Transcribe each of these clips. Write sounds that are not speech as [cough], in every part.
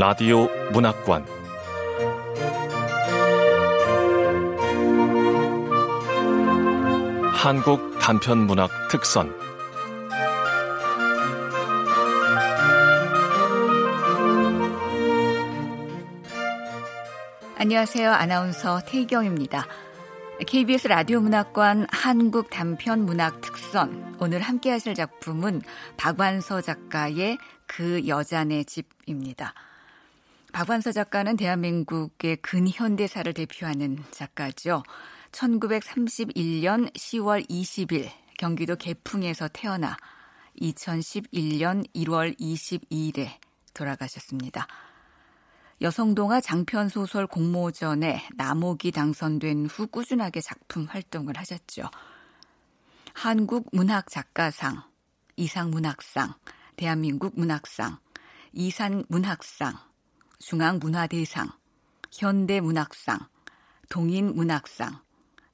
라디오 문학관 한국 단편 문학 특선 안녕하세요. 아나운서 태경입니다. KBS 라디오 문학관 한국 단편 문학 특선. 오늘 함께 하실 작품은 박완서 작가의 그 여자네 집입니다. 박완서 작가는 대한민국의 근현대사를 대표하는 작가죠. 1931년 10월 20일 경기도 개풍에서 태어나 2011년 1월 22일에 돌아가셨습니다. 여성동화 장편소설 공모전에 남옥이 당선된 후 꾸준하게 작품 활동을 하셨죠. 한국문학작가상, 이상문학상, 대한민국 문학상, 이산문학상, 중앙문화대상, 현대문학상, 동인문학상,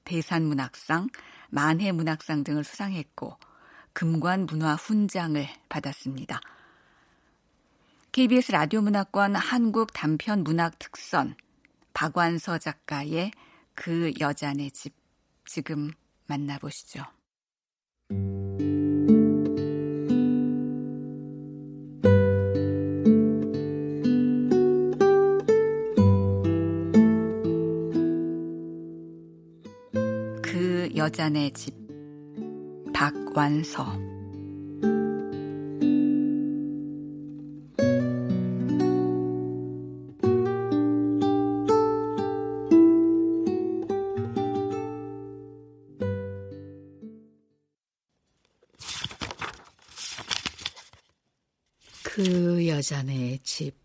대산문학상, 만해문학상 등을 수상했고 금관문화훈장을 받았습니다. KBS 라디오 문학관 한국 단편 문학 특선 박완서 작가의 그 여자네 집 지금 만나보시죠. 여자네 집 박완서. 그 여자네 집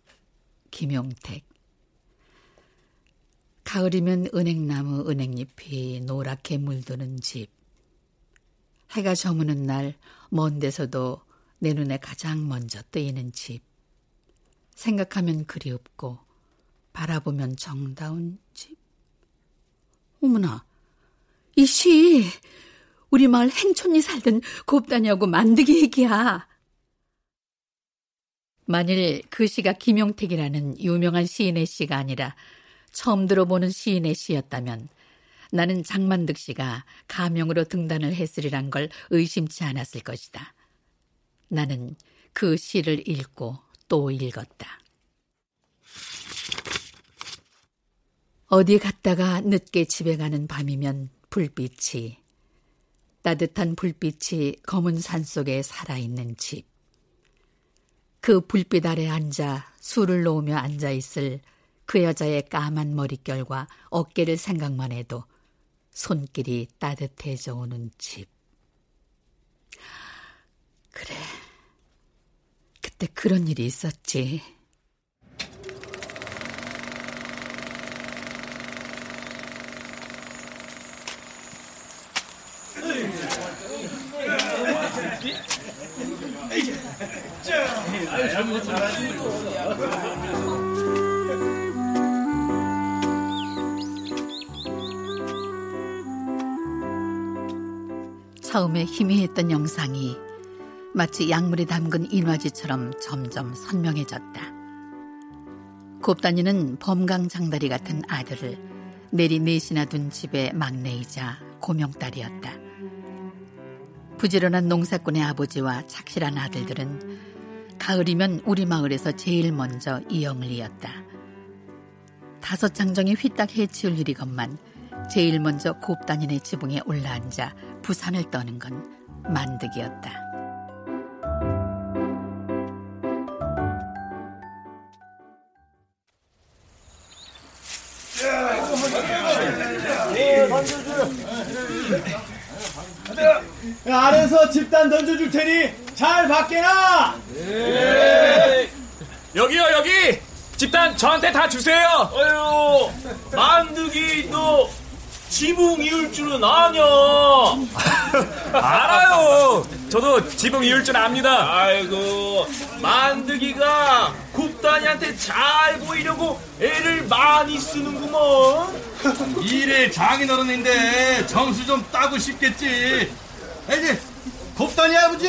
김용택 가을이면 은행나무 은행잎이 노랗게 물드는 집. 해가 저무는 날 먼 데서도 내 눈에 가장 먼저 뜨이는 집. 생각하면 그리웁고 바라보면 정다운 집. 어머나 이 시 우리 마을 행촌이 살던 곱다냐고 만드기 얘기야. 만일 그 시가 김용택이라는 유명한 시인의 시가 아니라 처음 들어보는 시인의 시였다면 나는 장만득 씨가 가명으로 등단을 했으리란 걸 의심치 않았을 것이다. 나는 그 시를 읽고 또 읽었다. 어디 갔다가 늦게 집에 가는 밤이면 불빛이 따뜻한 불빛이 검은 산 속에 살아있는 집. 그 불빛 아래 앉아 술을 놓으며 앉아 있을 그 여자의 까만 머릿결과 어깨를 생각만 해도 손길이 따뜻해져 오는 집. 그래. 그때 그런 일이 있었지. 처음에 희미했던 영상이 마치 약물에 담근 인화지처럼 점점 선명해졌다. 곱다니는 범강 장다리 같은 아들을 내리 넷이나 둔 집의 막내이자 고명딸이었다. 부지런한 농사꾼의 아버지와 착실한 아들들은 가을이면 우리 마을에서 제일 먼저 이영을 이었다. 다섯 장정이 휘딱 해치울 일이건만 제일 먼저 곱다니네 지붕에 올라앉아 부산을 떠는 건 만득이었다. 아래서 집단 던져줄 테니 잘 받게나. 네. 여기요 여기 집단 저한테 다 주세요. 아유 만두기 너 지붕 이을 줄은 아냐? [laughs] 알아요. 저도 지붕 이을 줄 압니다. 아이고 만두기가 굽다니한테 잘 보이려고 애를 많이 쓰는구먼. 일에 장인어른인데 점수 좀 따고 싶겠지. 이제 곱다니 아버지.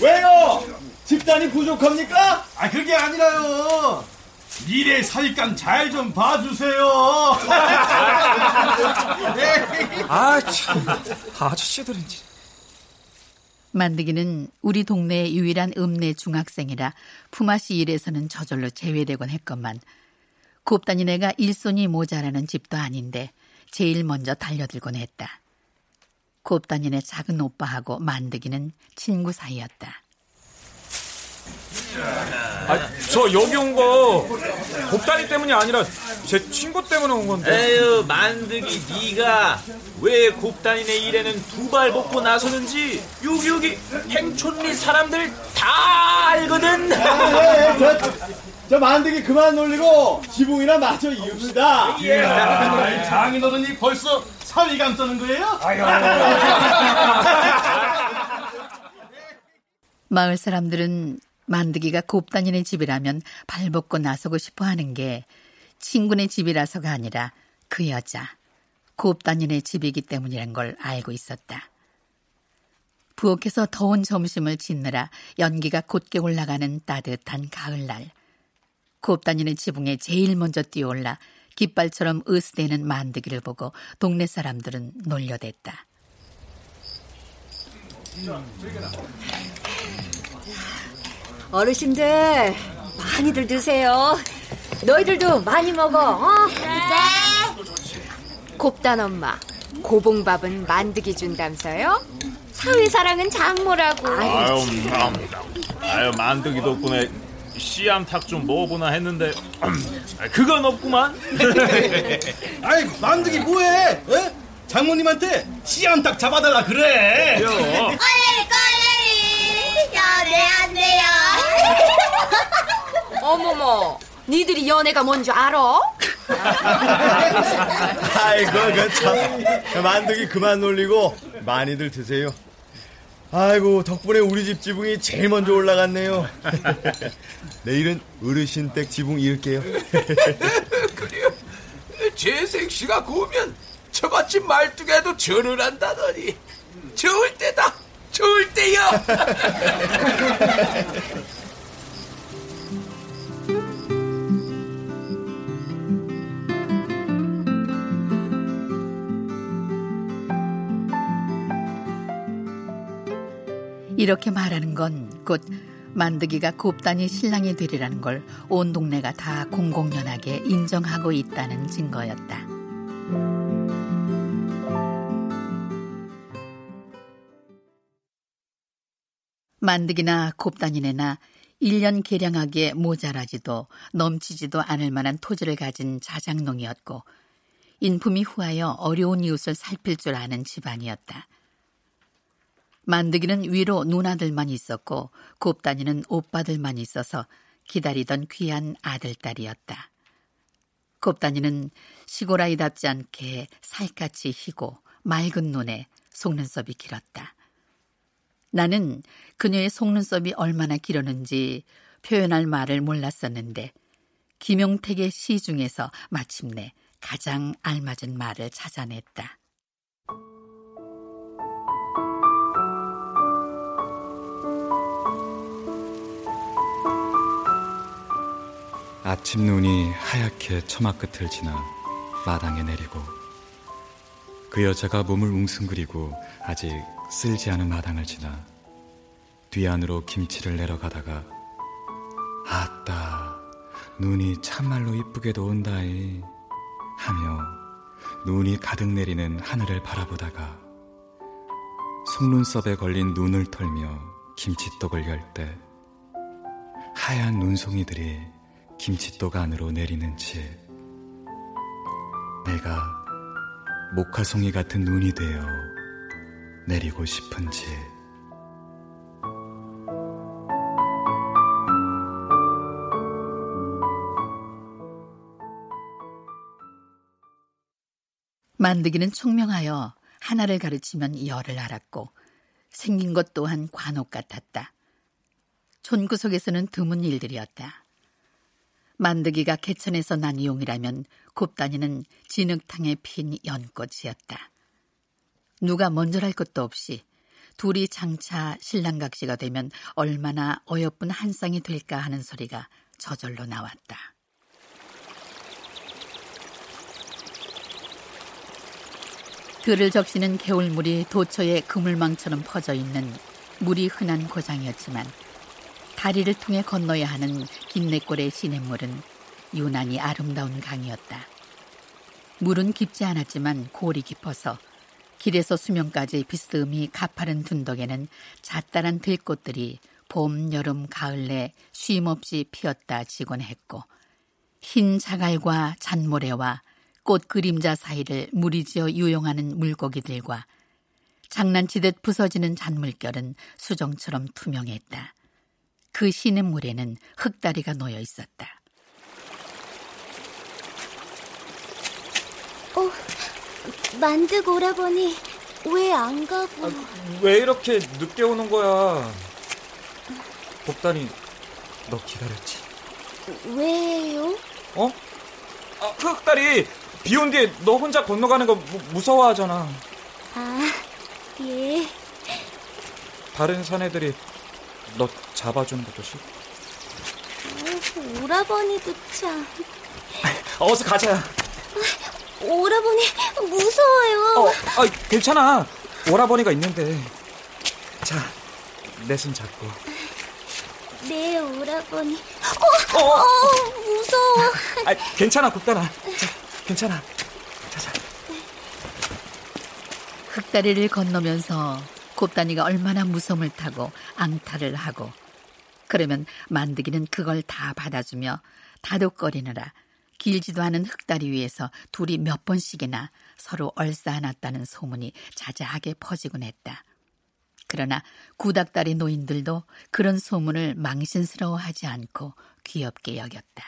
왜요? 집단이 부족합니까? 아 그게 아니라요. 미래 사익감 잘좀 봐주세요. [laughs] 아, 참. 아저씨들은. 만드기는 우리 동네의 유일한 읍내 중학생이라 품앗이 일에서는 저절로 제외되곤 했건만 곱다니네가 일손이 모자라는 집도 아닌데 제일 먼저 달려들곤 했다. 곱다니네 작은 오빠하고 만드기는 친구 사이였다. 아, 저 여기 온거 곱다니 때문이 아니라 제 친구 때문에 온 건데. 에휴 만드기 네가 왜 곱단이네 일에는 두발 먹고 나서는지 여기 여기 행촌리 사람들 다 알거든 아, 예, 저, 저 만드기 그만 놀리고 지붕이나 맞춰 이읍시다. 아이, 장인어른이 벌써 사위감 써는 거예요? 마을 사람들은 만드기가 곱다니네 집이라면 발벗고 나서고 싶어 하는 게 친구네 집이라서가 아니라 그 여자, 곱다니네 집이기 때문이란 걸 알고 있었다. 부엌에서 더운 점심을 짓느라 연기가 곧게 올라가는 따뜻한 가을날. 곱다니네 지붕에 제일 먼저 뛰어올라 깃발처럼 으스대는 만드기를 보고 동네 사람들은 놀려댔다. 어르신들 많이들 드세요. 너희들도 많이 먹어. 어? 네. 곱단 엄마, 고봉밥은 만드기 준담서요. 사위사랑은 장모라고. 아유 음, 아유 만드기 덕분에 씨암탉 좀 먹어보나 했는데 그건 없구만 [laughs] 아이, 만드기 뭐해? 에? 장모님한테 씨암탉 잡아달라 그래. 꼴레리 꼴레리 연애 안 돼요 [laughs] 어머머, 니들이 연애가 뭔지 알아? 아이고, 그 참. 만드기 그만 놀리고 많이들 드세요. 아이고, 덕분에 우리 집 지붕이 제일 먼저 올라갔네요. [laughs] 내일은 어르신 댁 지붕 이을게요. [laughs] 그래요. 재생 씨가 구우면 저같이 말뚝에도 전을 한다더니 좋을 때다. 좋을 때요. 이렇게 말하는 건 곧 만드기가 곱단이 신랑이 되리라는 걸 온 동네가 다 공공연하게 인정하고 있다는 증거였다. 만드기나 곱단이네나 1년 개량하기에 모자라지도 넘치지도 않을 만한 토지를 가진 자장농이었고 인품이 후하여 어려운 이웃을 살필 줄 아는 집안이었다. 만드기는 위로 누나들만 있었고 곱다니는 오빠들만 있어서 기다리던 귀한 아들딸이었다. 곱다니는 시골 아이답지 않게 살갗이 희고 맑은 눈에 속눈썹이 길었다. 나는 그녀의 속눈썹이 얼마나 길었는지 표현할 말을 몰랐었는데 김용택의 시 중에서 마침내 가장 알맞은 말을 찾아냈다. 아침 눈이 하얗게 처마 끝을 지나 마당에 내리고 그 여자가 몸을 웅승그리고 아직 쓸지 않은 마당을 지나 뒤안으로 김치를 내려가다가 아따 눈이 참말로 이쁘게도 온다이 하며 눈이 가득 내리는 하늘을 바라보다가 속눈썹에 걸린 눈을 털며 김치떡을 열 때 하얀 눈송이들이 김치떡 안으로 내리는지 내가 목화송이 같은 눈이 되어 내리고 싶은지 만드기는 총명하여 하나를 가르치면 열을 알았고 생긴 것 또한 관옥 같았다. 촌구석에서는 드문 일들이었다. 만드기가 개천에서 난 용이라면 곱다니는 진흙탕에 핀 연꽃이었다. 누가 먼저랄 것도 없이 둘이 장차 신랑각시가 되면 얼마나 어여쁜 한 쌍이 될까 하는 소리가 저절로 나왔다. 그를 적시는 개울물이 도처에 그물망처럼 퍼져 있는 물이 흔한 고장이었지만 다리를 통해 건너야 하는 긴내골의 시냇물은 유난히 아름다운 강이었다. 물은 깊지 않았지만 골이 깊어서 길에서 수면까지 비스듬히 가파른 둔덕에는 잣다란 들꽃들이 봄, 여름, 가을 내 쉼없이 피었다 지곤 했고 흰 자갈과 잔모래와 꽃 그림자 사이를 무리지어 유용하는 물고기들과 장난치듯 부서지는 잔물결은 수정처럼 투명했다. 그 시냇 물에는 흙다리가 놓여 있었다. 어, 만드고 오라버니 왜 안 가고? 아, 왜 이렇게 늦게 오는 거야? 복단이 너 기다렸지? 왜요? 어? 아, 그 흑다리 비 온 뒤에 너 혼자 건너가는 거 무, 무서워하잖아. 아, 예. 다른 사내들이 너 잡아주는 것도 싫? 어, 오라버니도 참. 어서 가자. 오라버니 무서워요. 어, 아, 괜찮아. 오라버니가 있는데. 자, 내 손 잡고. 네, 오라버니. 어, 어, 어 무서워. 아, 괜찮아, 국단아. 자, 괜찮아. 자자. 흙다리를 건너면서 곱단이가 얼마나 무섬을 타고 앙탈을 하고 그러면 만드기는 그걸 다 받아주며 다독거리느라 길지도 않은 흙다리 위에서 둘이 몇 번씩이나 서로 얼싸안았다는 소문이 자자하게 퍼지곤 했다. 그러나 구닥다리 노인들도 그런 소문을 망신스러워하지 않고 귀엽게 여겼다.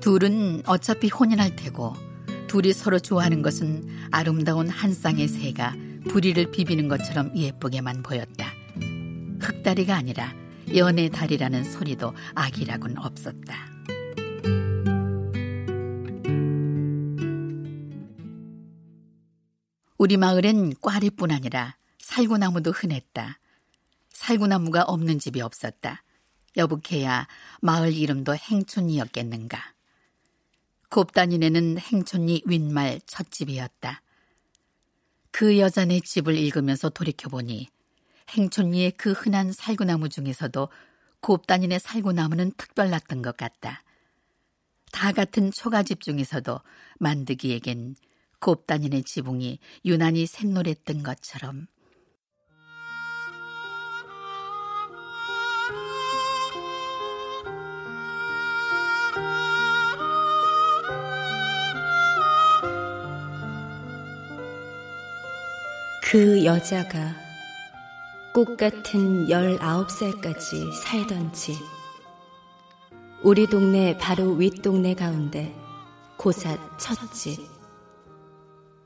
둘은 어차피 혼인할 테고 둘이 서로 좋아하는 것은 아름다운 한 쌍의 새가 부리를 비비는 것처럼 예쁘게만 보였다. 흑다리가 아니라 연애 다리라는 소리도 악이라곤 없었다. 우리 마을엔 꽈리뿐 아니라 살구나무도 흔했다. 살구나무가 없는 집이 없었다. 여북해야 마을 이름도 행촌이었겠는가. 곱다니네는 행촌리 윗말 첫집이었다. 그 여자네 집을 읽으면서 돌이켜보니 행촌리의 그 흔한 살구나무 중에서도 곱다니네 살구나무는 특별났던 것 같다. 다 같은 초가집 중에서도 만드기에겐 곱다니네 지붕이 유난히 샛노랬던 것처럼 그 여자가 꽃 같은 19살까지 살던 집. 우리 동네 바로 윗동네 가운데 고삿 첫 집.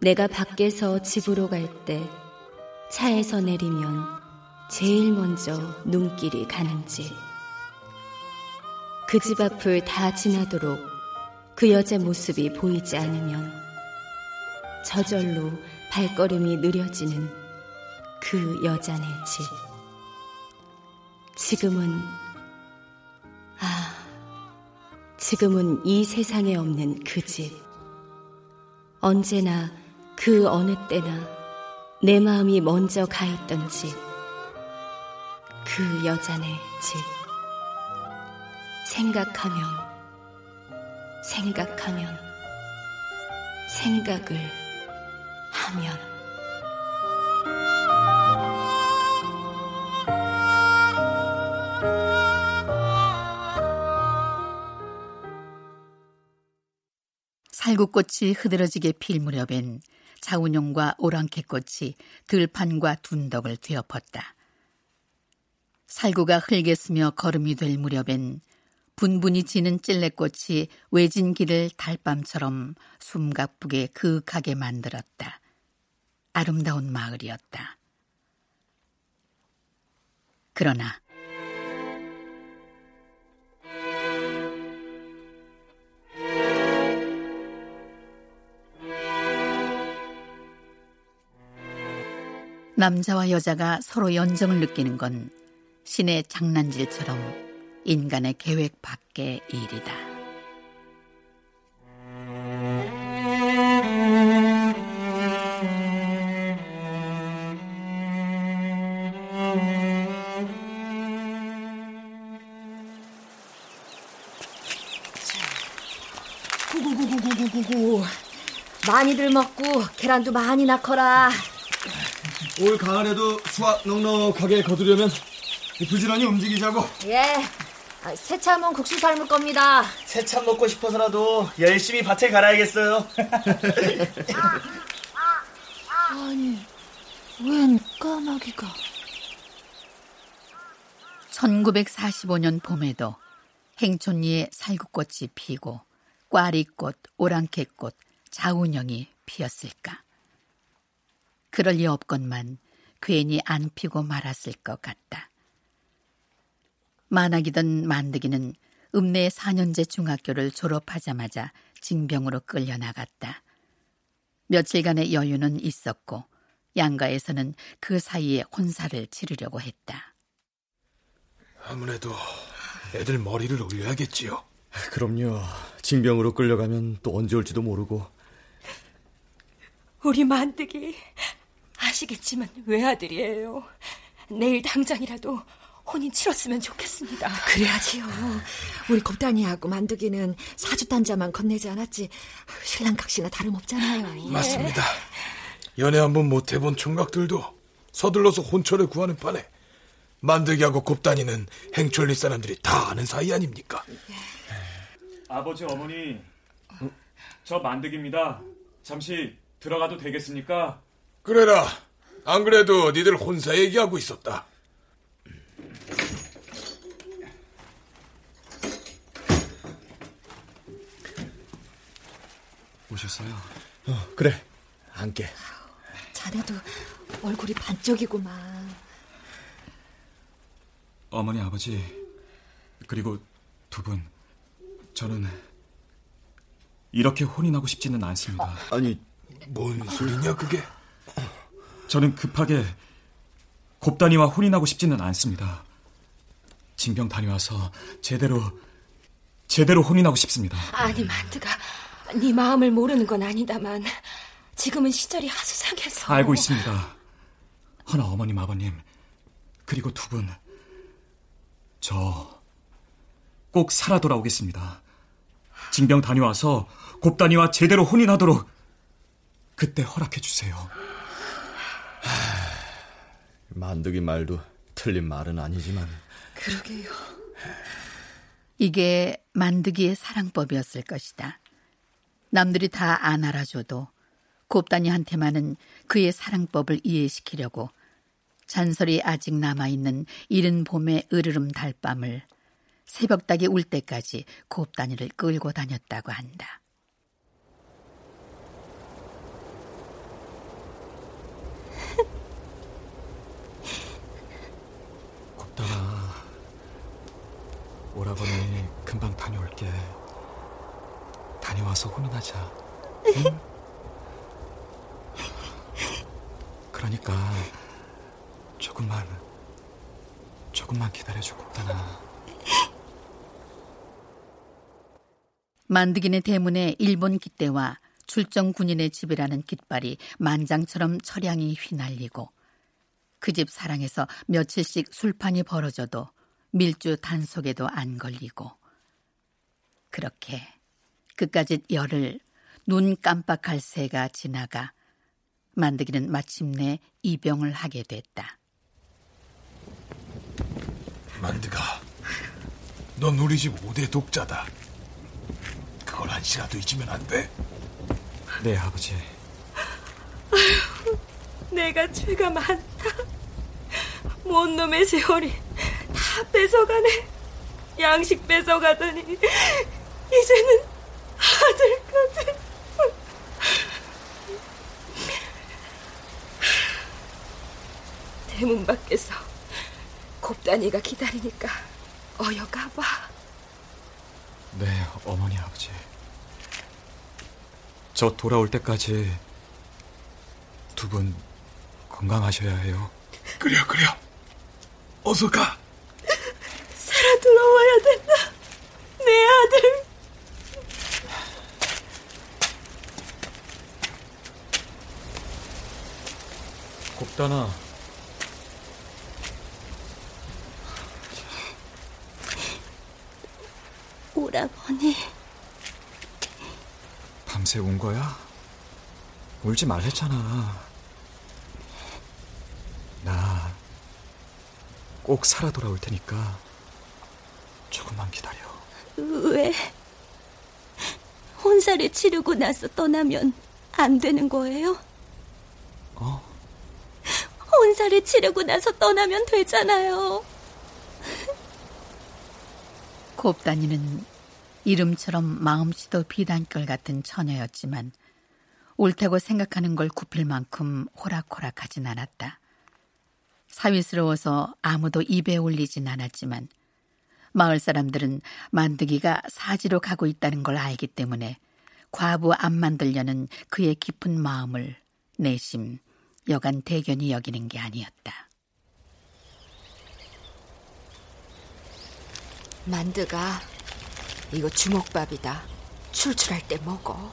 내가 밖에서 집으로 갈 때 차에서 내리면 제일 먼저 눈길이 가는 집. 그 집 앞을 다 지나도록 그 여자 모습이 보이지 않으면 저절로 발걸음이 느려지는 그 여자네 집. 지금은, 아, 지금은 이 세상에 없는 그 집. 언제나 그 어느 때나 내 마음이 먼저 가 있던 집. 그 여자네 집. 생각하면, 생각하면, 생각을 하면 살구꽃이 흐드러지게 필 무렵엔 자운용과 오랑캐꽃이 들판과 둔덕을 뒤엎었다. 살구가 흙에 스며 걸음이 될 무렵엔 분분히 지는 찔레꽃이 외진 길을 달밤처럼 숨가쁘게 그윽하게 만들었다. 아름다운 마을이었다. 그러나 남자와 여자가 서로 연정을 느끼는 건 신의 장난질처럼 인간의 계획 밖의 일이다. 아이고, 많이들 먹고 계란도 많이 낳거라. 올 가을에도 수확 넉넉하게 거두려면 부지런히 움직이자고. 예. 아, 새참은 국수 삶을 겁니다. 새참 먹고 싶어서라도 열심히 밭에 갈아야겠어요. [laughs] 아니, 웬 까마귀가? 1945년 봄에도 행촌리에 살구꽃이 피고 꽈리꽃, 오랑캐꽃, 자운형이 피었을까. 그럴 리 없건만 괜히 안 피고 말았을 것 같다. 만학이던 만드기는 읍내 4년제 중학교를 졸업하자마자 징병으로 끌려나갔다. 며칠간의 여유는 있었고 양가에서는 그 사이에 혼사를 치르려고 했다. 아무래도 애들 머리를 올려야겠지요. 그럼요. 징병으로 끌려가면 또 언제 올지도 모르고. 우리 만득이 아시겠지만 외아들이에요. 내일 당장이라도 혼인 치렀으면 좋겠습니다. 그래야지요. 우리 곱단이하고 만두기는 사주단자만 건네지 않았지 신랑 각시나 다름없잖아요. 맞습니다. 연애 한번 못 해본 총각들도 서둘러서 혼처를 구하는 판에 만들기하고 곱단이는 행촌리 사람들이 다 아는 사이 아닙니까? 아버지 어머니 저 만득입니다. 잠시 들어가도 되겠습니까? 그래라. 안 그래도 니들 혼사 얘기하고 있었다. 오셨어요? 어, 그래. 앉게. 자네도 얼굴이 반쪽이구만. 어머니, 아버지, 그리고 두 분, 저는 이렇게 혼인하고 싶지는 않습니다. 아, 아니, 뭔 소리냐, 그게? 저는 급하게 곱단이와 혼인하고 싶지는 않습니다. 징병 다녀와서 제대로, 제대로 혼인하고 싶습니다. 아니, 만드가 네 마음을 모르는 건 아니다만 지금은 시절이 하수상해서 알고 있습니다. 하나 어머님, 아버님, 그리고 두 분, 저 꼭 살아 돌아오겠습니다. 징병 다녀와서 곱단이와 제대로 혼인하도록 그때 허락해 주세요. 만두기 말도 틀린 말은 아니지만. 그러게요. 이게 만드기의 사랑법이었을 것이다. 남들이 다 안 알아줘도 곱단이한테만은 그의 사랑법을 이해시키려고 잔설이 아직 남아있는 이른 봄의 으르름 달밤을 새벽닭이 울 때까지 곱단이를 끌고 다녔다고 한다. [laughs] 곱단아, 오라버니 금방 다녀올게. 다녀와서 혼인하자. 응? [laughs] 그러니까 조금만, 조금만 기다려줘, 곱단아. 만드기네 대문에 일본 기대와 출정 군인의 집이라는 깃발이 만장처럼 철양이 휘날리고 그 집 사랑에서 며칠씩 술판이 벌어져도 밀주 단속에도 안 걸리고 그렇게 그까짓 열흘 눈 깜빡할 새가 지나가 만드기는 마침내 입영을 하게 됐다. 만드가, 넌 우리 집 5대 독자다. 그걸 한시라도 잊으면 안 돼. 네, 아버지. 아휴, 내가 죄가 많다. 뭔 놈의 세월이 다 뺏어가네. 양식 뺏어가더니 이제는 아들까지. 대문 밖에서 곱단이가 기다리니까 어여 가봐. 네, 어머니, 아버지. 저 돌아올 때까지 두 분 건강하셔야 해요. 그래요, 그래요. 어서 가. 돌아와야 된다. 내 아들. 곱단아. 오라버니. 밤새 운 거야? 울지 말랬잖아. 나 꼭 살아 돌아올 테니까 조금만 기다려. 왜? 혼사를 치르고 나서 떠나면 안 되는 거예요? 어? 혼사를 치르고 나서 떠나면 되잖아요. 곱단이는 이름처럼 마음씨도 비단결 같은 처녀였지만 옳다고 생각하는 걸 굽힐 만큼 호락호락하진 않았다. 사위스러워서 아무도 입에 올리진 않았지만 마을 사람들은 만드기가 사지로 가고 있다는 걸 알기 때문에 과부 안 만들려는 그의 깊은 마음을 내심 여간 대견히 여기는 게 아니었다. 만드가 이거 주먹밥이다. 출출할 때 먹어.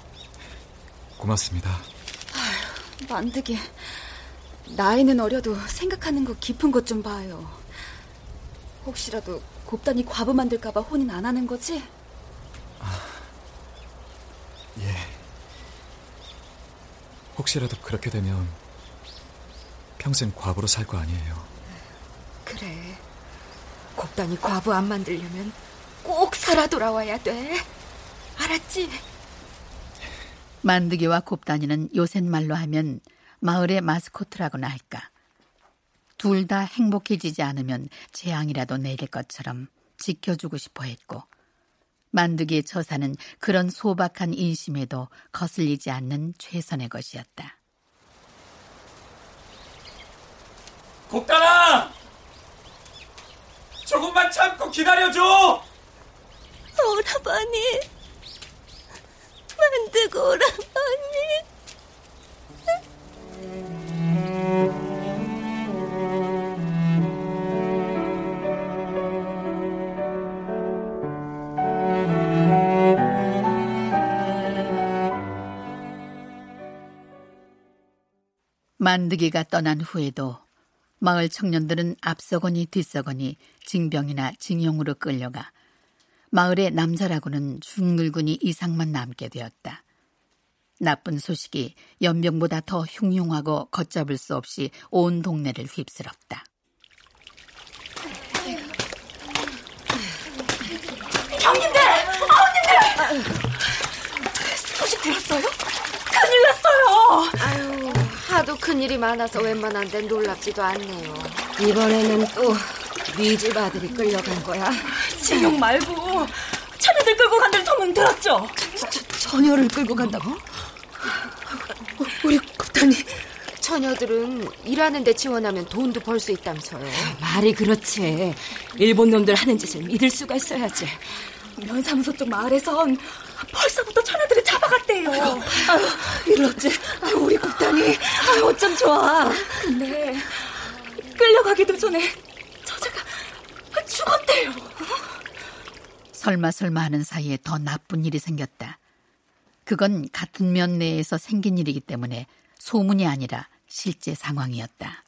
고맙습니다. 만드기. 나이는 어려도 생각하는 거 깊은 것 좀 봐요. 혹시라도 곱단이 과부 만들까봐 혼인 안 하는 거지? 예. 혹시라도 그렇게 되면 평생 과부로 살 거 아니에요. 그래. 곱단이 과부 안 만들려면 꼭 살아 돌아와야 돼. 알았지? 만드기와 곱단이는 요샌 말로 하면 마을의 마스코트라고나 할까. 둘 다 행복해지지 않으면 재앙이라도 내릴 것처럼 지켜주고 싶어 했고, 만드기의 처사는 그런 소박한 인심에도 거슬리지 않는 최선의 것이었다. 곱단아! 조금만 참고 기다려줘! 오라버니. 만드고 오라버니. 만드기가 떠난 후에도 마을 청년들은 앞서거니 뒤서거니 징병이나 징용으로 끌려가 마을의 남자라고는 중늙은이 이상만 남게 되었다. 나쁜 소식이 연병보다 더 흉흉하고 걷잡을 수 없이 온 동네를 휩쓸었다. 형님들! 아우님들! 소식 들었어요? 큰일 났어요! 아유, 하도 큰일이 많아서 웬만한데 놀랍지도 않네요. 이번에는 또 네 집 아들이 끌려간 거야. 진영 말고 자네들 끌고 간다는 소문 들었죠? 처녀를 끌고 간다고? 우리 곱단이 처녀들은 일하는 데 지원하면 돈도 벌 수 있다면서요. 말이 그렇지. 일본 놈들 하는 짓을 믿을 수가 있어야지. 면사무소 쪽 마을에선 벌써부터 처녀들을 잡아갔대요. 아유, 이럴지. 아유, 우리 곱단이. 아유, 어쩜 좋아. 근데 끌려가기도 전에 저자가 죽었대요. 설마 설마 하는 사이에 더 나쁜 일이 생겼다. 그건 같은 면 내에서 생긴 일이기 때문에 소문이 아니라 실제 상황이었다.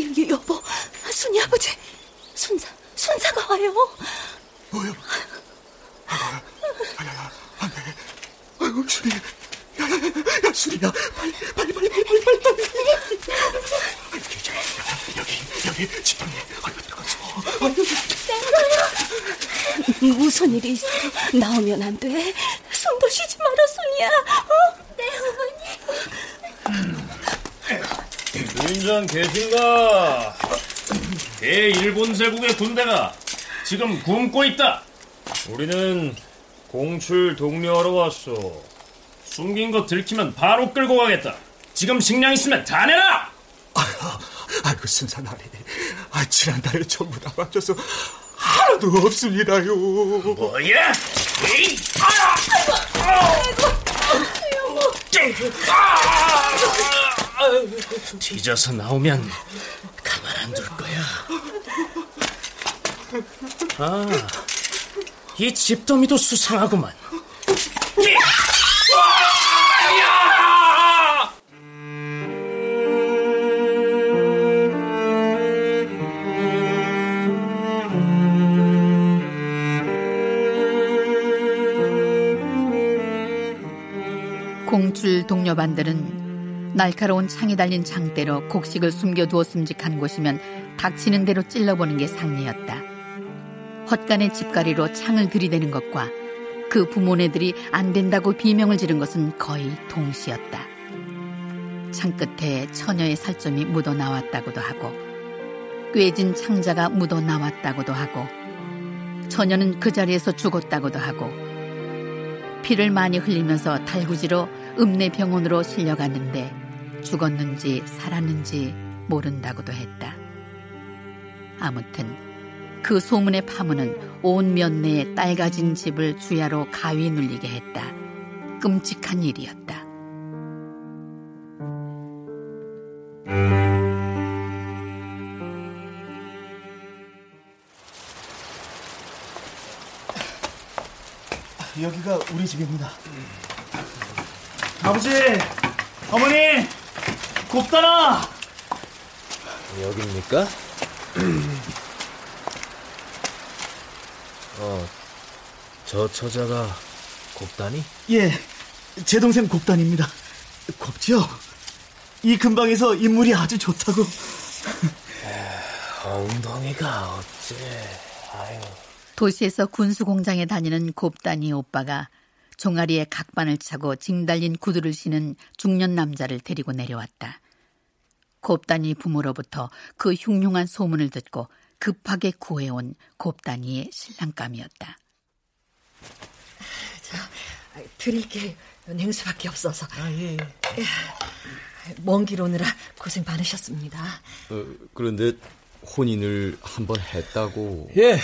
여, 여보, 순이 아버지, 순사, 순사가 와요. 뭐야? 아이고, 수리. 야, 야, 야, 야, 수리야. 빨리, 빨리, 빨리, 빨리, 빨리, 빨리, 빨리. 여기, 여기, 지팡이. 아이고, 들어가서. 무슨 일이 있어? 나오면 안 돼. 숨도 쉬지 마라, 순이야. 어? 네, 어머니. 주인장 계신가? 대일본 제국의 군대가 지금 굶고 있다. 우리는 공출 독려하러 왔어. 숨긴 거 들키면 바로 끌고 가겠다. 지금 식량 있으면 다 내라! 아이고, 순산아리. 아, 지난달에 전부 다 맞춰서 하나도 없습니다요. 뭐야? 에이! 아이고, 아이고, 뒤져서 나오면 가만 안 둘 거야. 아, 이 집더미도 수상하구만. 공출 동료반들은 날카로운 창이 달린 장대로 곡식을 숨겨두었음직한 곳이면 닥치는 대로 찔러보는 게 상례였다. 헛간의 집가리로 창을 들이대는 것과 그 부모네들이 안 된다고 비명을 지른 것은 거의 동시였다. 창 끝에 처녀의 살점이 묻어 나왔다고도 하고 꿰진 창자가 묻어 나왔다고도 하고 처녀는 그 자리에서 죽었다고도 하고 피를 많이 흘리면서 달구지로 읍내 병원으로 실려갔는데 죽었는지 살았는지 모른다고도 했다. 아무튼 그 소문의 파문은 온 면내에 딸 가진 집을 주야로 가위 눌리게 했다. 끔찍한 일이었다. 여기가 우리 집입니다. 아버지, 어머니, 곱다라. 여기입니까? [clears throat] 어, 저 처자가 곱다니? 예, 제 동생 곱단입니다. 곱죠? 이 근방에서 인물이 아주 좋다고. 엉덩이가 어째? 아유. 도시에서 군수 공장에 다니는 곱다니 오빠가 종아리에 각반을 차고 징달린 구두를 신은 중년 남자를 데리고 내려왔다. 곱다니 부모로부터 그 흉흉한 소문을 듣고 급하게 구해온 곱다니의 신랑감이었다. 자, 드릴 게 냉수밖에 없어서. 아, 예. 먼 길 오느라 고생 많으셨습니다. 어, 그런데 혼인을 한 번 했다고. 예.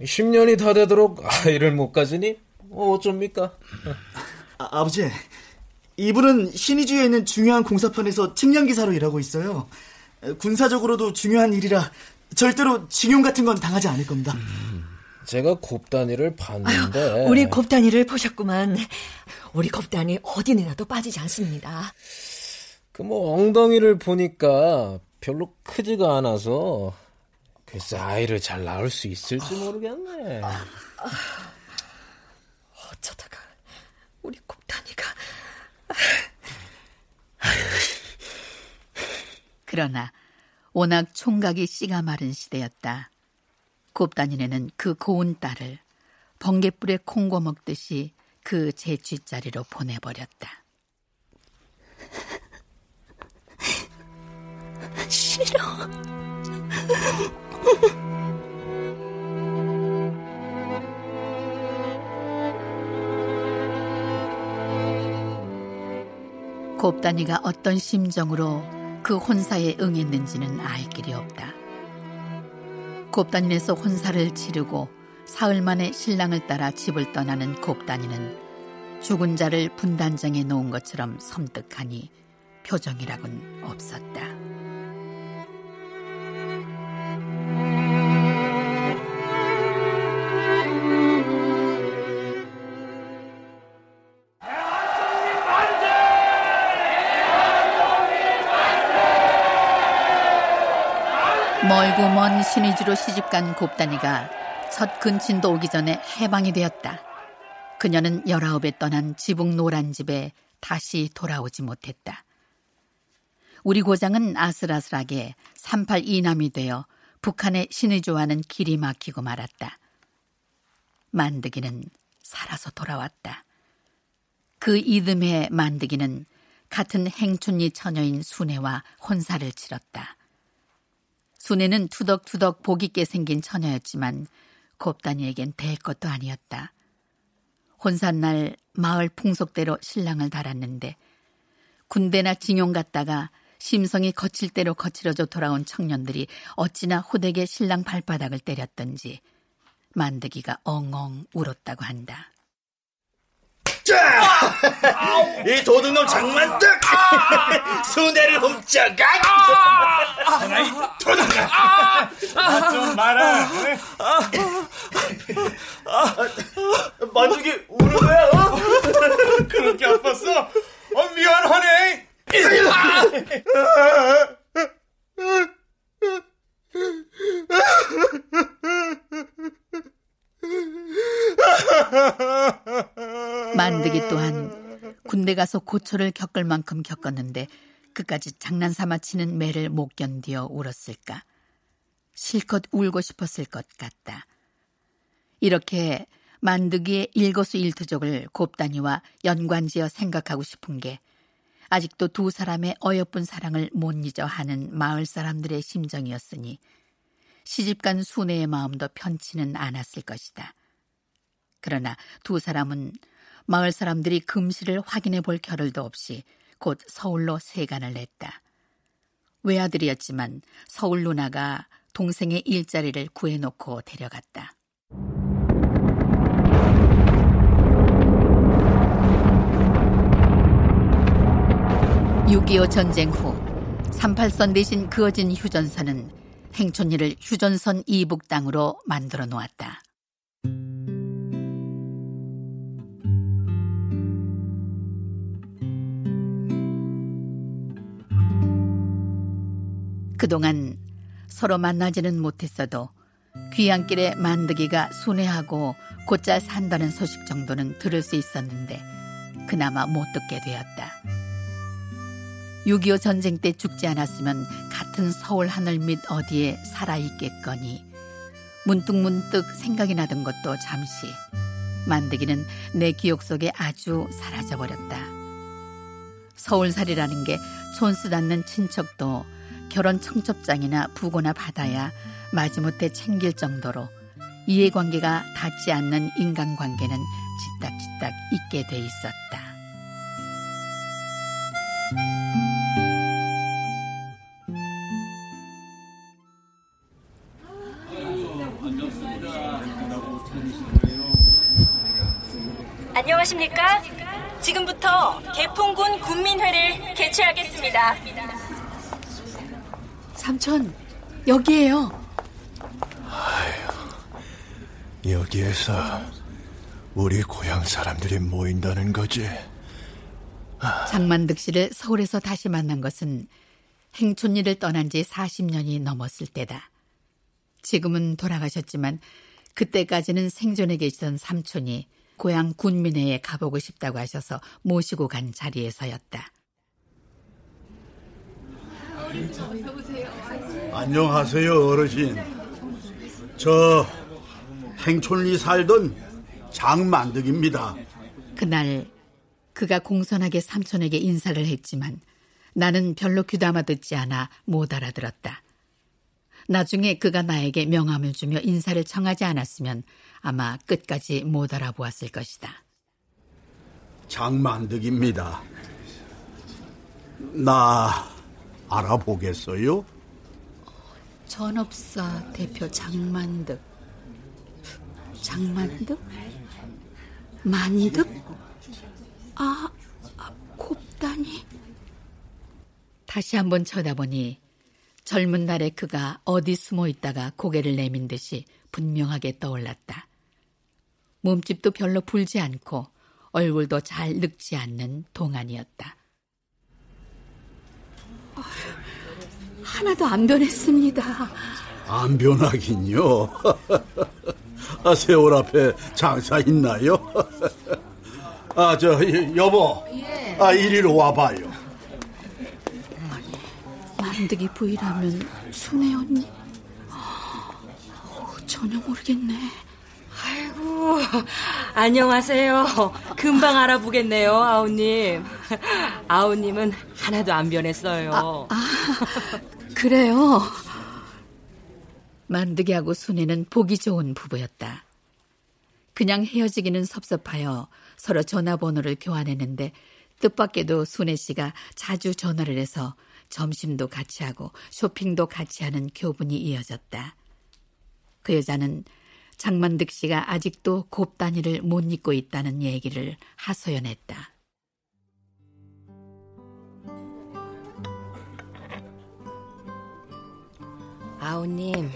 10년이 다 되도록 아이를 못 가지니 어쩝니까? [laughs] 아, 아버지, 이분은 신의주에 있는 중요한 공사판에서 측량기사로 일하고 있어요. 군사적으로도 중요한 일이라 절대로 징용 같은 건 당하지 않을 겁니다. 제가 곱단이를 봤는데 우리 곱단이를 보셨구만. 우리 곱단이 어디 내놔도 빠지지 않습니다. 그 뭐 엉덩이를 보니까 별로 크지가 않아서 글쎄 아이를 잘 낳을 수 있을지 모르겠네. 어 쩌다가 우리 곱단이가 그러나 워낙 총각이 씨가 마른 시대였다. 곱단이네는 그 고운 딸을 번개불에 콩고 먹듯이 그 제 쥐자리로 보내버렸다. 싫어. 곱단이가 어떤 심정으로 그 혼사에 응했는지는 알 길이 없다. 곱단이에서 혼사를 치르고 사흘 만에 신랑을 따라 집을 떠나는 곱단이는 죽은 자를 분단장에 놓은 것처럼 섬뜩하니 표정이라곤 없었다. 멀고 먼 신의주로 시집간 곱단이가 첫 근친도 오기 전에 해방이 되었다. 그녀는 열아홉에 떠난 지붕 노란 집에 다시 돌아오지 못했다. 우리 고장은 아슬아슬하게 38 이남이 되어 북한의 신의주와는 길이 막히고 말았다. 만드기는 살아서 돌아왔다. 그 이듬해 만드기는 같은 행춘리 처녀인 순애와 혼사를 치렀다. 순애는 투덕투덕 복 있게 생긴 처녀였지만 곱단이에겐 될 것도 아니었다. 혼산날 마을 풍속대로 신랑을 달았는데 군대나 징용 갔다가 심성이 거칠 대로 거칠어져 돌아온 청년들이 어찌나 호되게 신랑 발바닥을 때렸던지 만드기가 엉엉 울었다고 한다. 자, 이 도둑놈 장만득 순애를 훔쳐가. 사나이 도둑아, 나좀 말아. 만두기 우는 거야? 어? 그렇게 아팠어? 어, 미안하네. [laughs] [laughs] [laughs] [laughs] 만드기 또한 군대 가서 고초를 겪을 만큼 겪었는데 그까지 장난삼아 치는 매를 못 견디어 울었을까. 실컷 울고 싶었을 것 같다. 이렇게 만드기의 일거수일투족을 곱단이와 연관지어 생각하고 싶은 게 아직도 두 사람의 어여쁜 사랑을 못 잊어 하는 마을 사람들의 심정이었으니 시집간 순애의 마음도 편치는 않았을 것이다. 그러나 두 사람은 마을 사람들이 금실을 확인해 볼 겨를도 없이 곧 서울로 세간을 냈다. 외아들이었지만 서울 누나가 동생의 일자리를 구해놓고 데려갔다. 6.25 전쟁 후 38선 대신 그어진 휴전선은 행촌리를 휴전선 이북 땅으로 만들어 놓았다. 그동안 서로 만나지는 못했어도 귀향길에 만드기가 순회하고 곧잘 산다는 소식 정도는 들을 수 있었는데 그나마 못 듣게 되었다. 6.25 전쟁 때 죽지 않았으면 같은 서울 하늘 밑 어디에 살아있겠거니 문득문득 생각이 나던 것도 잠시 만드기는 내 기억 속에 아주 사라져버렸다. 서울살이라는 게 촌스 않는 친척도 결혼 청첩장이나 부고나 받아야 마지못해 챙길 정도로 이해관계가 닿지 않는 인간관계는 찌딱찌딱 있게 돼 있었다. 안녕하십니까? 지금부터 개풍군 군민회를 개최하겠습니다. 삼촌, 여기에요. 여기에서 우리 고향 사람들이 모인다는 거지. 장만득 씨를 서울에서 다시 만난 것은 행촌리를 떠난 지 40년이 넘었을 때다. 지금은 돌아가셨지만 그때까지는 생존해 계시던 삼촌이 고향 군민회에 가보고 싶다고 하셔서 모시고 간 자리에서였다. 안녕하세요, 어르신. 저 행촌리 살던 장만득입니다. 그날 그가 공손하게 삼촌에게 인사를 했지만 나는 별로 귀담아 듣지 않아 못 알아들었다. 나중에 그가 나에게 명함을 주며 인사를 청하지 않았으면 아마 끝까지 못 알아보았을 것이다. 장만득입니다. 나 알아보겠어요? 전업사 대표 장만득. 장만득? 만득? 아, 아 곱다니. 다시 한번 쳐다보니 젊은 날에 그가 어디 숨어 있다가 고개를 내민 듯이 분명하게 떠올랐다. 몸집도 별로 불지 않고 얼굴도 잘 늙지 않는 동안이었다. 하나도 안 변했습니다. 안 변하긴요. [laughs] 아, 세월 앞에 장사 있나요? [laughs] 아, 저, 여보. 예. 아, 이리로 와봐요. 만드기 부이라면 순애 언니? 어, 전혀 모르겠네. 안녕하세요. 금방 알아보겠네요, 아우님. 아우님은 하나도 안 변했어요. 아, 아 그래요? 만드기하고 순애는 보기 좋은 부부였다. 그냥 헤어지기는 섭섭하여 서로 전화번호를 교환했는데 뜻밖에도 순애 씨가 자주 전화를 해서 점심도 같이 하고 쇼핑도 같이 하는 교분이 이어졌다. 그 여자는 장만득 씨가 아직도 곱다니를 못 잊고 있다는 얘기를 하소연했다. 아우님,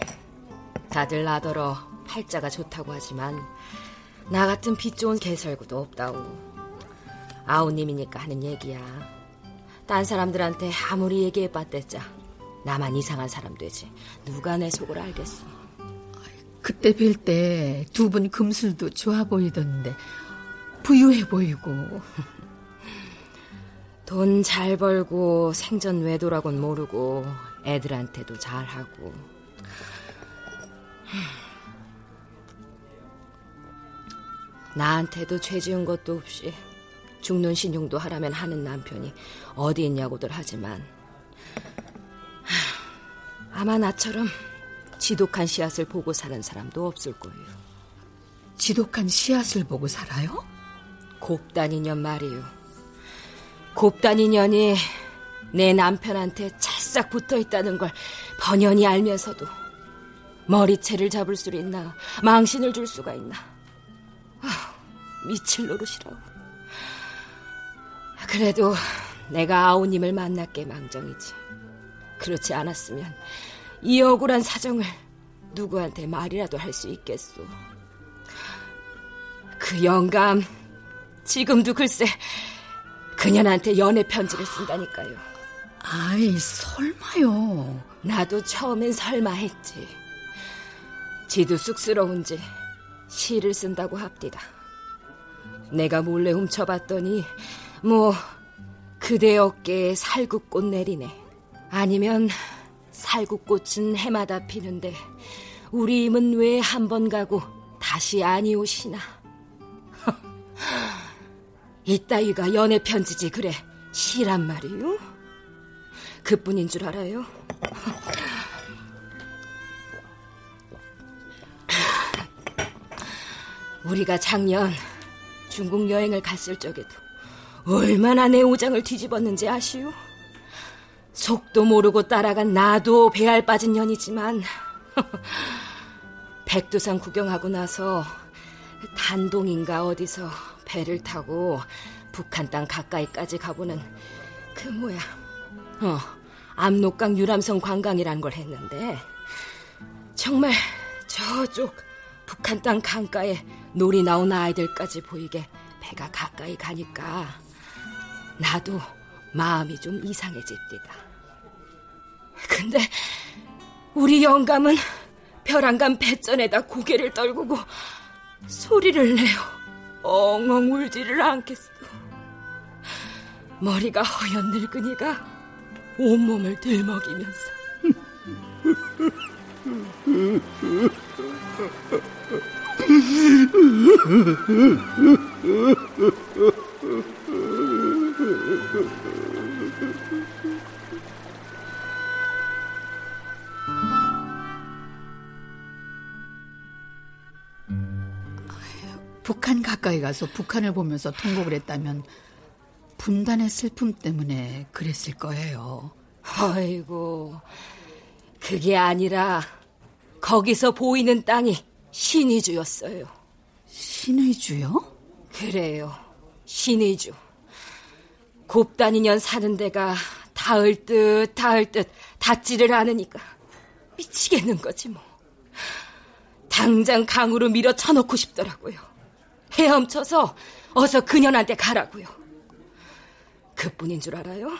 다들 나더러 팔자가 좋다고 하지만 나 같은 빚 좋은 개설구도 없다고. 아우님이니까 하는 얘기야. 딴 사람들한테 아무리 얘기해봤댔자 나만 이상한 사람 되지. 누가 내 속을 알겠어. 그때 뵐 때 두 분 금술도 좋아 보이던데 부유해 보이고. 돈 잘 벌고 생전 외도라곤 모르고 애들한테도 잘하고. 나한테도 죄 지은 것도 없이 죽는 신용도 하라면 하는 남편이 어디 있냐고들 하지만 아마 나처럼 지독한 씨앗을 보고 사는 사람도 없을 거예요. 지독한 씨앗을 보고 살아요? 곱단이년 말이요. 곱단이년이 내 남편한테 찰싹 붙어 있다는 걸 번연히 알면서도 머리채를 잡을 수 있나 망신을 줄 수가 있나 아, 미칠 노릇이라고 그래도 내가 아우님을 만났게 망정이지 그렇지 않았으면 이 억울한 사정을 누구한테 말이라도 할 수 있겠소 그 영감 지금도 글쎄 그년한테 연애 편지를 쓴다니까요 아이 설마요 나도 처음엔 설마 했지 지도 쑥스러운지 시를 쓴다고 합디다. 내가 몰래 훔쳐봤더니 뭐 그대 어깨에 살구꽃 내리네. 아니면 살구꽃은 해마다 피는데 우리 임은 왜 한 번 가고 다시 아니 오시나. [laughs] 이따위가 연애 편지지 그래 시란 말이요? 그뿐인 줄 알아요? [laughs] 우리가 작년 중국 여행을 갔을 적에도 얼마나 내 오장을 뒤집었는지 아시오? 속도 모르고 따라간 나도 배알 빠진 년이지만 [laughs] 백두산 구경하고 나서 단동인가 어디서 배를 타고 북한 땅 가까이까지 가보는 그 뭐야 어 압록강 유람선 관광이란 걸 했는데 정말 저쪽 북한 땅 강가에 놀이 나온 아이들까지 보이게 배가 가까이 가니까 나도 마음이 좀 이상해집니다. 근데 우리 영감은 벼랑간 배전에다 고개를 떨구고 소리를 내어 엉엉 울지를 않겠어. 머리가 허연 늙은이가 온몸을 들먹이면서 [laughs] 북한 가까이 가서 북한을 보면서 통곡을 했다면 분단의 슬픔 때문에 그랬을 거예요. 아이고, 그게 아니라 거기서 보이는 땅이 신의 주였어요. 신의 주요? 그래요. 신의 주. 곱다니 년 사는 데가 닿을 듯 닿을 듯 닿지를 않으니까 미치겠는 거지 뭐. 당장 강으로 밀어 쳐놓고 싶더라고요. 헤엄쳐서 어서 그년한테 가라고요. 그뿐인 줄 알아요?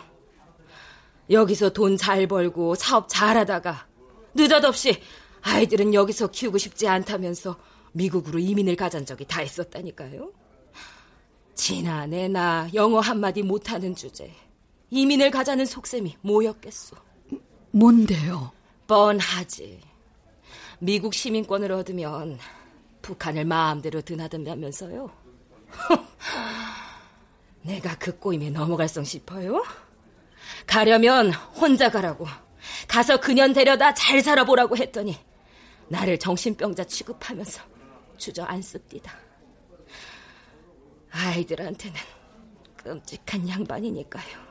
여기서 돈 잘 벌고 사업 잘하다가 느닷없이 아이들은 여기서 키우고 싶지 않다면서 미국으로 이민을 가잔 적이 다 있었다니까요. 지난해 나 영어 한마디 못하는 주제 이민을 가자는 속셈이 뭐였겠소? 뭔데요? 뻔하지. 미국 시민권을 얻으면 북한을 마음대로 드나든다면서요. [laughs] 내가 그 꼬임에 넘어갈성 싶어요? 가려면 혼자 가라고. 가서 그년 데려다 잘 살아보라고 했더니 나를 정신병자 취급하면서 주저앉습니다. 아이들한테는 끔찍한 양반이니까요.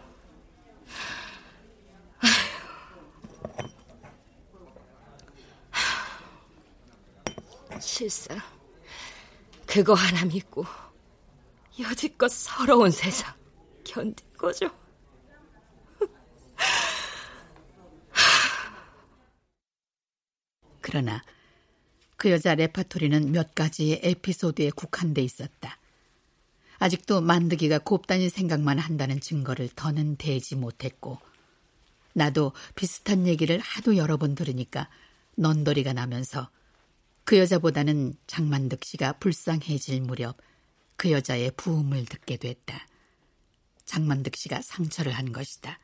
실사. 그거 하나 믿고 여지껏 서러운 세상 견딘 거죠. [laughs] 그러나 그 여자 레파토리는 몇 가지의 에피소드에 국한돼 있었다. 아직도 만드기가 곱다니 생각만 한다는 증거를 더는 대지 못했고 나도 비슷한 얘기를 하도 여러 번 들으니까 넌더리가 나면서 그 여자보다는 장만득 씨가 불쌍해질 무렵 그 여자의 부음을 듣게 됐다. 장만득 씨가 상처를 한 것이다.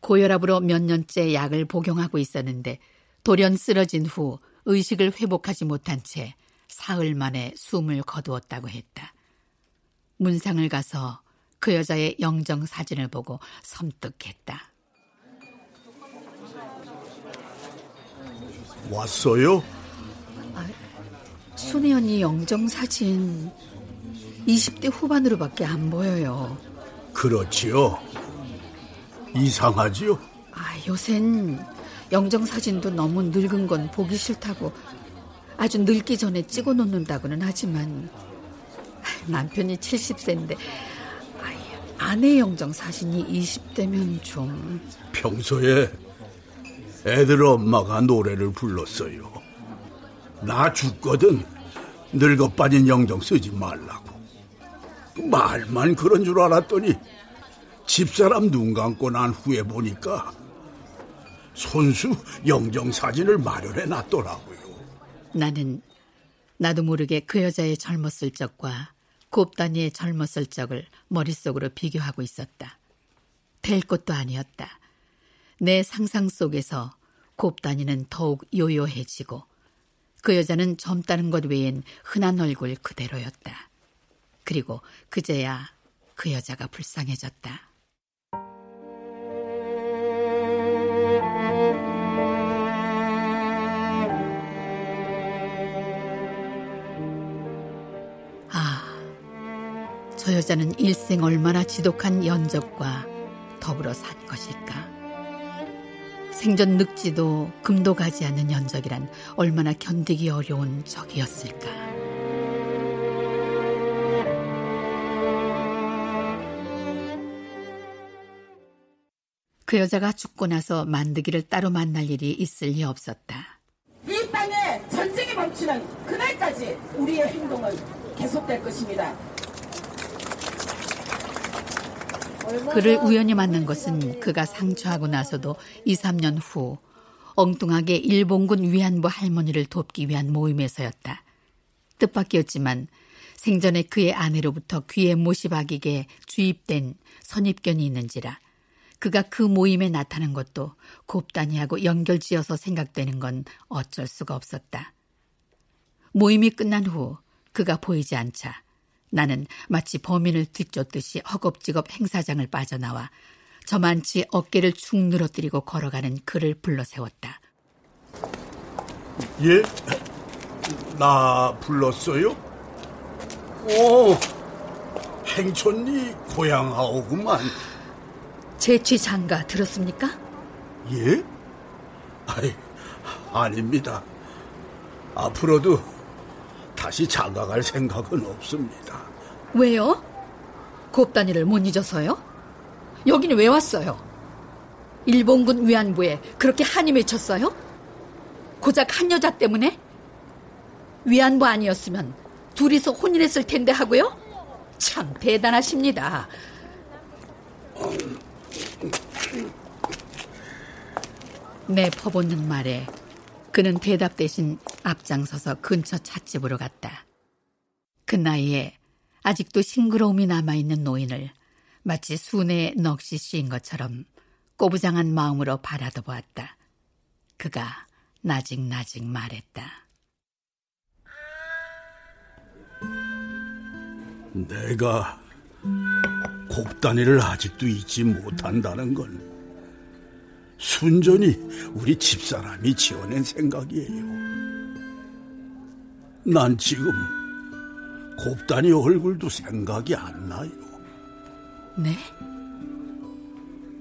고혈압으로 몇 년째 약을 복용하고 있었는데 돌연 쓰러진 후 의식을 회복하지 못한 채 사흘 만에 숨을 거두었다고 했다. 문상을 가서 그 여자의 영정 사진을 보고 섬뜩했다. 왔어요? 아, 순희 언니 영정 사진 20대 후반으로밖에 안 보여요. 그렇지요. 이상하지요? 아, 요샌 영정 사진도 너무 늙은 건 보기 싫다고 아주 늙기 전에 찍어 놓는다고는 하지만 남편이 70세인데 아내 영정 사진이 20대면 좀 평소에 애들 엄마가 노래를 불렀어요. 나 죽거든 늙어 빠진 영정 쓰지 말라고. 말만 그런 줄 알았더니 집사람 눈 감고 난 후에 보니까 손수 영정 사진을 마련해 놨더라고요. 나는 나도 모르게 그 여자의 젊었을 적과 곱다니의 젊었을 적을 머릿속으로 비교하고 있었다. 될 것도 아니었다. 내 상상 속에서 곱다니는 더욱 요요해지고 그 여자는 젊다는 것 외엔 흔한 얼굴 그대로였다. 그리고 그제야 그 여자가 불쌍해졌다. 아, 저 여자는 일생 얼마나 지독한 연적과 더불어 산 것일까? 생전 늙지도 금도 가지 않는 연적이란 얼마나 견디기 어려운 적이었을까? 그 여자가 죽고 나서 만드기를 따로 만날 일이 있을 리 없었다. 이 땅에 전쟁이 멈추는 그날까지 우리의 행동은 계속될 것입니다. 그를 우연히 만난 것은 그가 상처하고 나서도 2, 3년 후 엉뚱하게 일본군 위안부 할머니를 돕기 위한 모임에서였다. 뜻밖이었지만 생전에 그의 아내로부터 귀에 못이 박이게 주입된 선입견이 있는지라 그가 그 모임에 나타난 것도 곱다니하고 연결지어서 생각되는 건 어쩔 수가 없었다. 모임이 끝난 후 그가 보이지 않자 나는 마치 범인을 뒤쫓듯이 허겁지겁 행사장을 빠져나와 저만치 어깨를 축 늘어뜨리고 걸어가는 그를 불러세웠다. 예? 나 불렀어요? 오, 행촌이 고향하오구만. 제취 장가 들었습니까? 예? 아이, 아닙니다. 앞으로도 다시 장가갈 생각은 없습니다. 왜요? 곱단이를 못 잊어서요? 여기는 왜 왔어요? 일본군 위안부에 그렇게 한이 맺혔어요? 고작 한 여자 때문에? 위안부 아니었으면 둘이서 혼인했을 텐데 하고요? 참 대단하십니다. 내 퍼붓는 말에 그는 대답 대신 앞장서서 근처 찻집으로 갔다. 그 나이에 아직도 싱그러움이 남아있는 노인을 마치 순에 넋이 씌인 것처럼 꼬부장한 마음으로 바라도 보았다. 그가 나직나직 말했다. 내가 곱단이를 아직도 잊지 못한다는 건 순전히 우리 집사람이 지어낸 생각이에요. 난 지금 곱단이 얼굴도 생각이 안 나요. 네?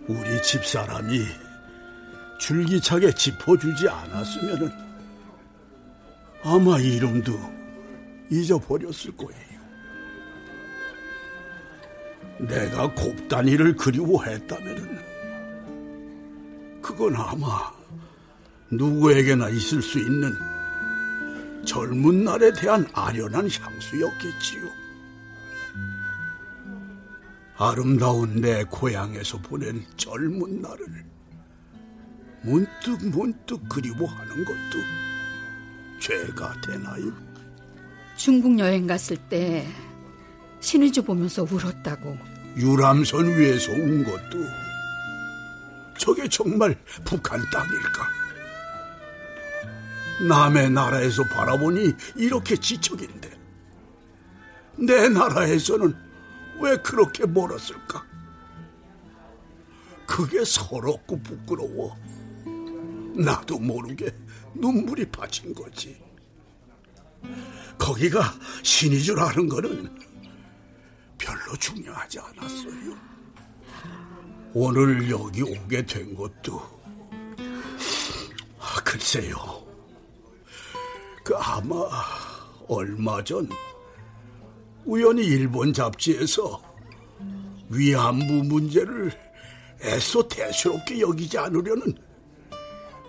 우리 집사람이 줄기차게 짚어주지 않았으면은 아마 이름도 잊어버렸을 거예요. 내가 곱단이를 그리워했다면 그건 아마 누구에게나 있을 수 있는 젊은 날에 대한 아련한 향수였겠지요. 아름다운 내 고향에서 보낸 젊은 날을 문득 문득 그리워하는 것도 죄가 되나요? 중국 여행 갔을 때 신의주 보면서 울었다고. 유람선 위에서 운 것도 저게 정말 북한 땅일까? 남의 나라에서 바라보니 이렇게 지척인데 내 나라에서는 왜 그렇게 멀었을까? 그게 서럽고 부끄러워. 나도 모르게 눈물이 빠진 거지. 거기가 신이 줄 아는 거는 별로 중요하지 않았어요. 오늘 여기 오게 된 것도 아, 글쎄요. 그 아마 얼마 전 우연히 일본 잡지에서 위안부 문제를 애써 대수롭게 여기지 않으려는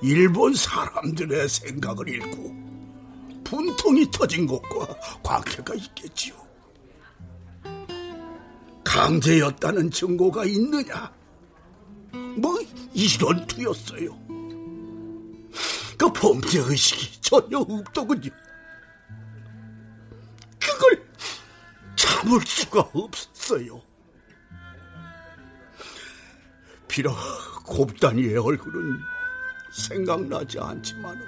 일본 사람들의 생각을 읽고 분통이 터진 것과 관계가 있겠지요. 강제였다는 증거가 있느냐? 뭐 이런 투였어요. 그 범죄 의식이 전혀 없더군요. 그걸 참을 수가 없었어요. 비록 곱단이의 얼굴은 생각나지 않지만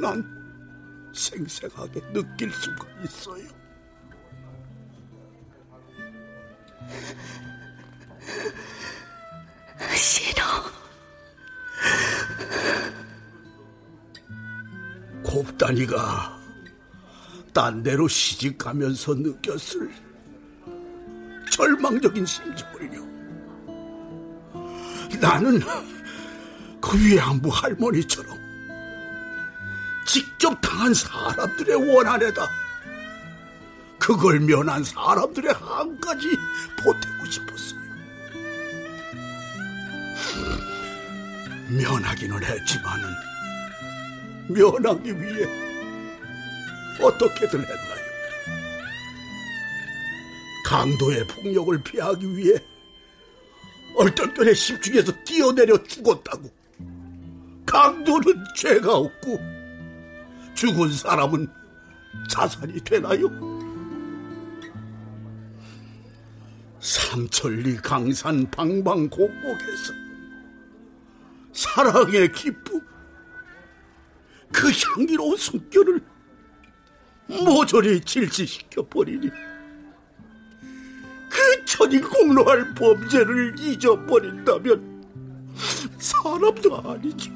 난 생생하게 느낄 수가 있어요. 싫어. 곱단이가 딴 데로 시집 가면서 느꼈을 절망적인 심정을요. 나는 그 위안부 할머니처럼 직접 당한 사람들의 원한에다 그걸 면한 사람들의 한까지 보태고 싶었어 면하기는 했지만은 면하기 위해 어떻게든 했나요? 강도의 폭력을 피하기 위해 얼떨결에 십중에서 뛰어내려 죽었다고. 강도는 죄가 없고 죽은 사람은 자살이 되나요? 삼천리 강산 방방 곡곡에서 사랑의 기쁨, 그 향기로운 숨결을 모조리 질지시켜 버리니 그 천인공로할 범죄를 잊어버린다면 사람도 아니죠.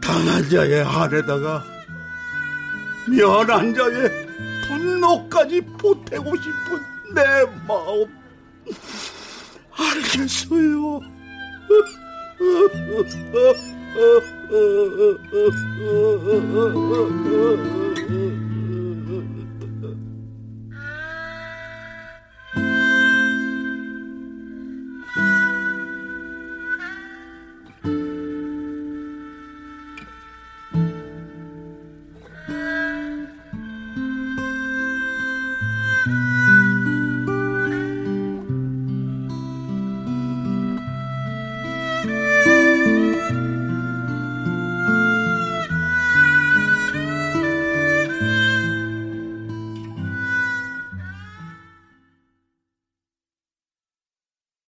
당한 자의 안에다가 면한 자의 분노까지 보태고 싶은 내 마음 알겠어요. [laughs]